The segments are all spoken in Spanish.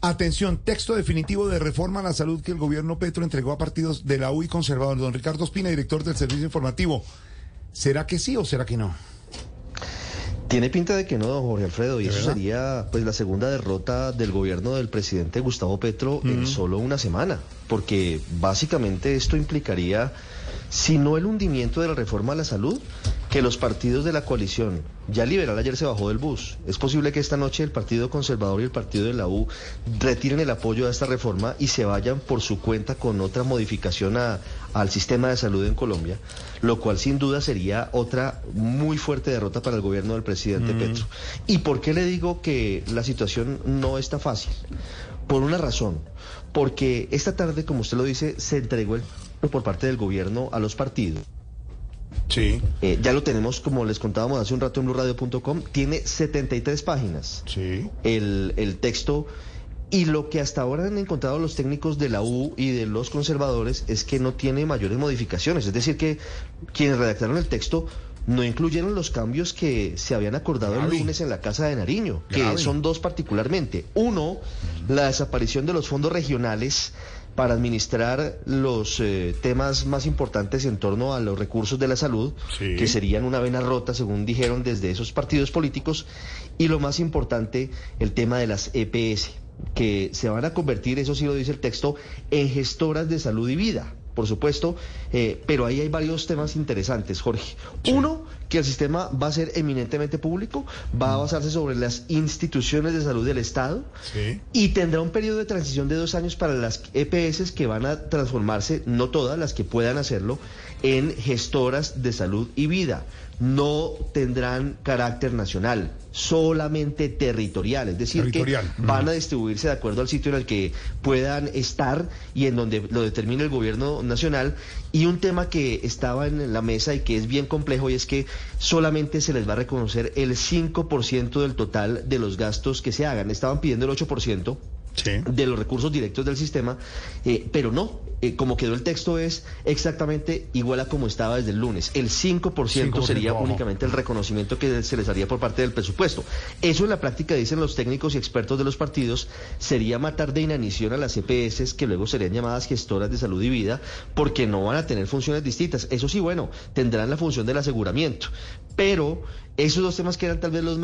Atención, texto definitivo de reforma a la salud que el gobierno Petro entregó a partidos de la U y conservador. Don Ricardo Espina, director del Servicio Informativo. ¿Será que sí o será que no? Tiene pinta de que no, don Jorge Alfredo, y eso sería pues la segunda derrota del gobierno del presidente Gustavo Petro en solo una semana, porque básicamente esto implicaría, si no el hundimiento de la reforma a la salud, que los partidos de la coalición, ya liberal ayer se bajó del bus, es posible que esta noche el Partido Conservador y el Partido de la U retiren el apoyo a esta reforma y se vayan por su cuenta con otra modificación a, al sistema de salud en Colombia, lo cual sin duda sería otra muy fuerte derrota para el gobierno del presidente Petro. ¿Y por qué le digo que la situación no está fácil? Por una razón, porque esta tarde, como usted lo dice, se entregó el por parte del gobierno a los partidos. Sí. Eh, ya lo tenemos, como les contábamos hace un rato en blurradio.com, tiene 73 páginas. Sí. El, el texto. Y lo que hasta ahora han encontrado los técnicos de la U y de los conservadores es que no tiene mayores modificaciones. Es decir, que quienes redactaron el texto no incluyeron los cambios que se habían acordado el lunes en la Casa de Nariño, que son dos particularmente. Uno, la desaparición de los fondos regionales para administrar los eh, temas más importantes en torno a los recursos de la salud, Sí. que serían una vena rota, según dijeron desde esos partidos políticos, y lo más importante, el tema de las EPS, que se van a convertir, eso sí lo dice el texto, en gestoras de salud y vida. Por supuesto, eh, pero ahí hay varios temas interesantes, Jorge. Uno, que el sistema va a ser eminentemente público, va a basarse sobre las instituciones de salud del Estado, Sí. y tendrá un periodo de transición de dos años para las EPS que van a transformarse, no todas las que puedan hacerlo, en gestoras de salud y vida. No tendrán carácter nacional, solamente territorial. Es decir, Territorial. que van a distribuirse de acuerdo al sitio en el que puedan estar y en donde lo determine el gobierno nacional. Y un tema que estaba en la mesa y que es bien complejo y es que solamente se les va a reconocer el 5% del total de los gastos que se hagan. Estaban pidiendo el 8% Sí. de los recursos directos del sistema, eh, pero no, eh, como quedó el texto es exactamente igual a como estaba desde el lunes. El 5%, 5% sería únicamente el reconocimiento que se les haría por parte del presupuesto. Eso en la práctica, dicen los técnicos y expertos de los partidos, sería matar de inanición a las EPS, que luego serían llamadas gestoras de salud y vida, porque no van a tener funciones distintas. Eso sí, bueno, tendrán la función del aseguramiento, pero esos dos temas que eran tal vez los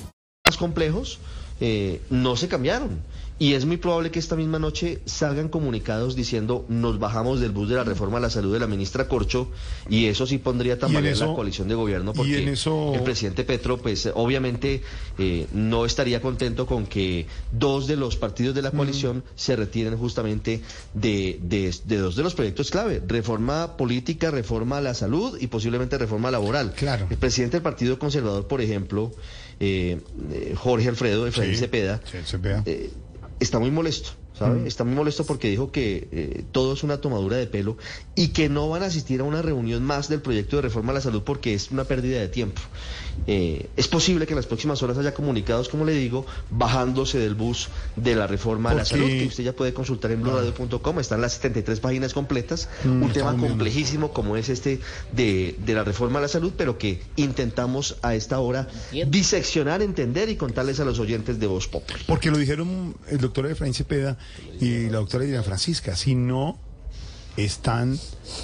Complejos eh, no se cambiaron. Y es muy probable que esta misma noche salgan comunicados diciendo nos bajamos del bus de la reforma a la salud de la ministra Corcho y eso sí pondría eso- la coalición de gobierno porque en eso- el presidente Petro pues obviamente eh, no estaría contento con que dos de los partidos de la coalición se retiren justamente de, de- de dos de los proyectos clave, reforma política, reforma a la salud y posiblemente reforma laboral. Claro. El presidente del Partido Conservador, por ejemplo, eh, eh, Jorge Alfredo Efraín Sí, Cepeda, sí, Cepeda. eh, está muy molesto. ¿Sabe? Está muy molesto porque dijo que eh, todo es una tomadura de pelo y que no van a asistir a una reunión más del proyecto de reforma a la salud porque es una pérdida de tiempo. Eh, es posible que en las próximas horas haya comunicados, como le digo, bajándose del bus de la reforma a la salud, que usted ya puede consultar en blurradio.com, están las 73 páginas completas, Mm, un tema complejísimo como es este de, de la reforma a la salud, pero que intentamos a esta hora diseccionar, entender y contarles a los oyentes de Voz Populi. Porque lo dijeron el doctor Efraín Cepeda y la doctora Diana Francisca. Si no están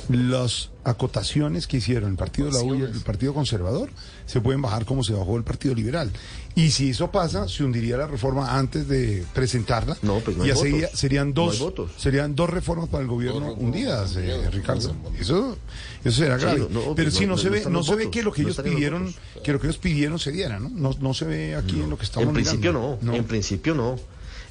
las acotaciones que hicieron el Partido de la U y el Partido Conservador, se pueden bajar como se bajó el Partido Liberal. Y si eso pasa, se hundiría la reforma antes de presentarla. No, pues no hay y votos. serían No hay dos, votos. serían dos reformas para el gobierno hundidas, eh, Ricardo. Eso, eso será grave. Pero no, si no, no se ve, no se ve que lo que no ellos pidieron, que lo que ellos pidieron se diera, ¿no? No, no se ve aquí en lo que estamos En principio no, en principio no.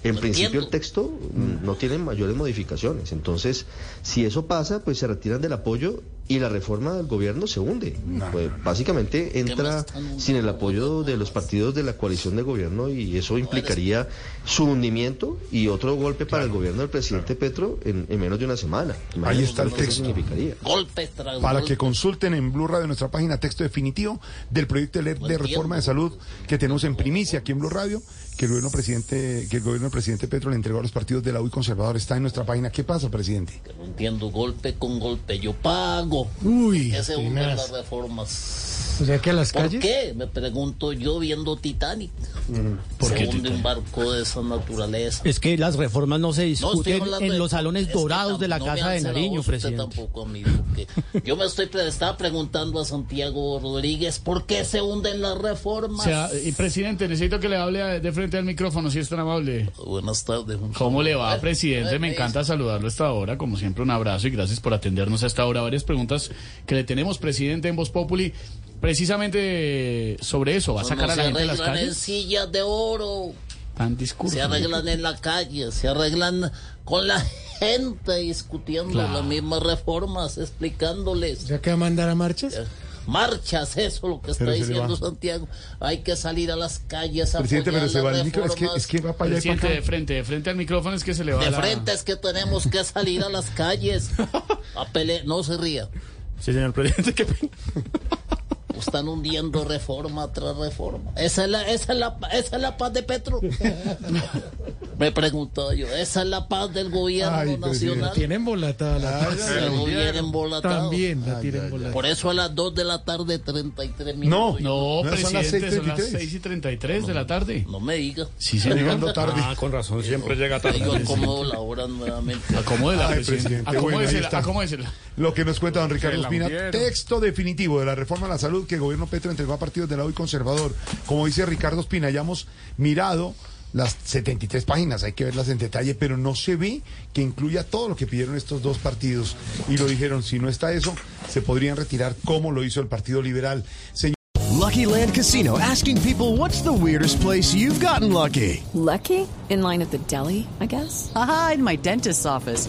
En No principio entiendo. el texto no tiene mayores modificaciones. Entonces, si eso pasa, pues se retiran del apoyo y la reforma del gobierno se hunde. Pues, básicamente entra sin el apoyo de los partidos de la coalición de gobierno y eso implicaría su hundimiento y otro golpe para el gobierno del presidente Petro en, en menos de una semana. Ahí está el texto. significaría. Golpe tras Para golpe. que consulten en Blue Radio nuestra página texto definitivo del proyecto de ley de reforma de salud que tenemos en primicia aquí en Blue Radio, que el gobierno presidente, que el gobierno del presidente Petro le entregó a los partidos de la U y conservador está en nuestra página. ¿Qué pasa, presidente? No entiendo, golpe con golpe. Yo pago. Uy, Que se tenaz. las reformas. O sea que a las ¿Por calles. qué? Me pregunto yo viendo Titanic. Se hunde un barco de esa naturaleza. Es que las reformas no se discuten en de- los salones dorados de la no Casa de Nariño, voz usted presidente. tampoco a mí, porque yo me estoy pre- estaba preguntando a Santiago Rodríguez por qué se hunden las reformas. O sea, y presidente, necesito que le hable a- de frente al micrófono, si es tan amable. Buenas tardes. ¿Cómo le va, presidente? ay, Me encanta saludarlo a esta hora. Como siempre, un abrazo y gracias por atendernos a esta hora. Varias preguntas que le tenemos, presidente, en Voz Populi. Precisamente sobre eso, ¿va a no sacar a se la gente de las arreglan en calles? sillas de oro. Tan discurso. Se arreglan en la calle, se arreglan con la gente discutiendo Claro. las mismas reformas, explicándoles. ¿Ya que va a mandar a marchas? Marchas, eso lo que está se diciendo. Santiago. Hay que salir a las calles a Presidente, pero se va el micro, es que, reformas. es que va para allá Presidente, para de frente, de frente al micrófono es que se le va De la... frente es que tenemos que salir a las calles a pelear. No se ría. Sí, señor presidente, qué pena. Están hundiendo reforma tras reforma. Esa es la, esa es la, esa es la paz de Petro. Me pregunto yo, esa es la paz del gobierno Ay, nacional. Tienen volatada la paz. El gobierno embolatado. También la tienen volatada. Por eso a las 2 de la tarde, 33 minutos. No. No, No, son las presidente, son las 6:33. 6 y 33 de la tarde. No me diga. Sí, señor. llegando tarde. Ah, con razón, siempre llega tarde. Yo acomodo la hora nuevamente. Acomódela, Ay, presidente. presidente, bueno, Acomódesela, acomódesela. Lo que nos cuenta don Ricardo la Espina, texto definitivo de la reforma a la salud que el gobierno Petro entregó a partidos de la U y conservador. Como dice Ricardo Espina, ya hemos mirado las 73 páginas, hay que verlas en detalle, pero no se ve que incluya todo lo que pidieron estos dos partidos. Y lo dijeron, si no está eso, se podrían retirar como lo hizo el Partido Liberal. Señor Lucky Land Casino asking people what's the weirdest place you've gotten lucky? Lucky? In line at the deli, I guess? Aha, in my dentist's office.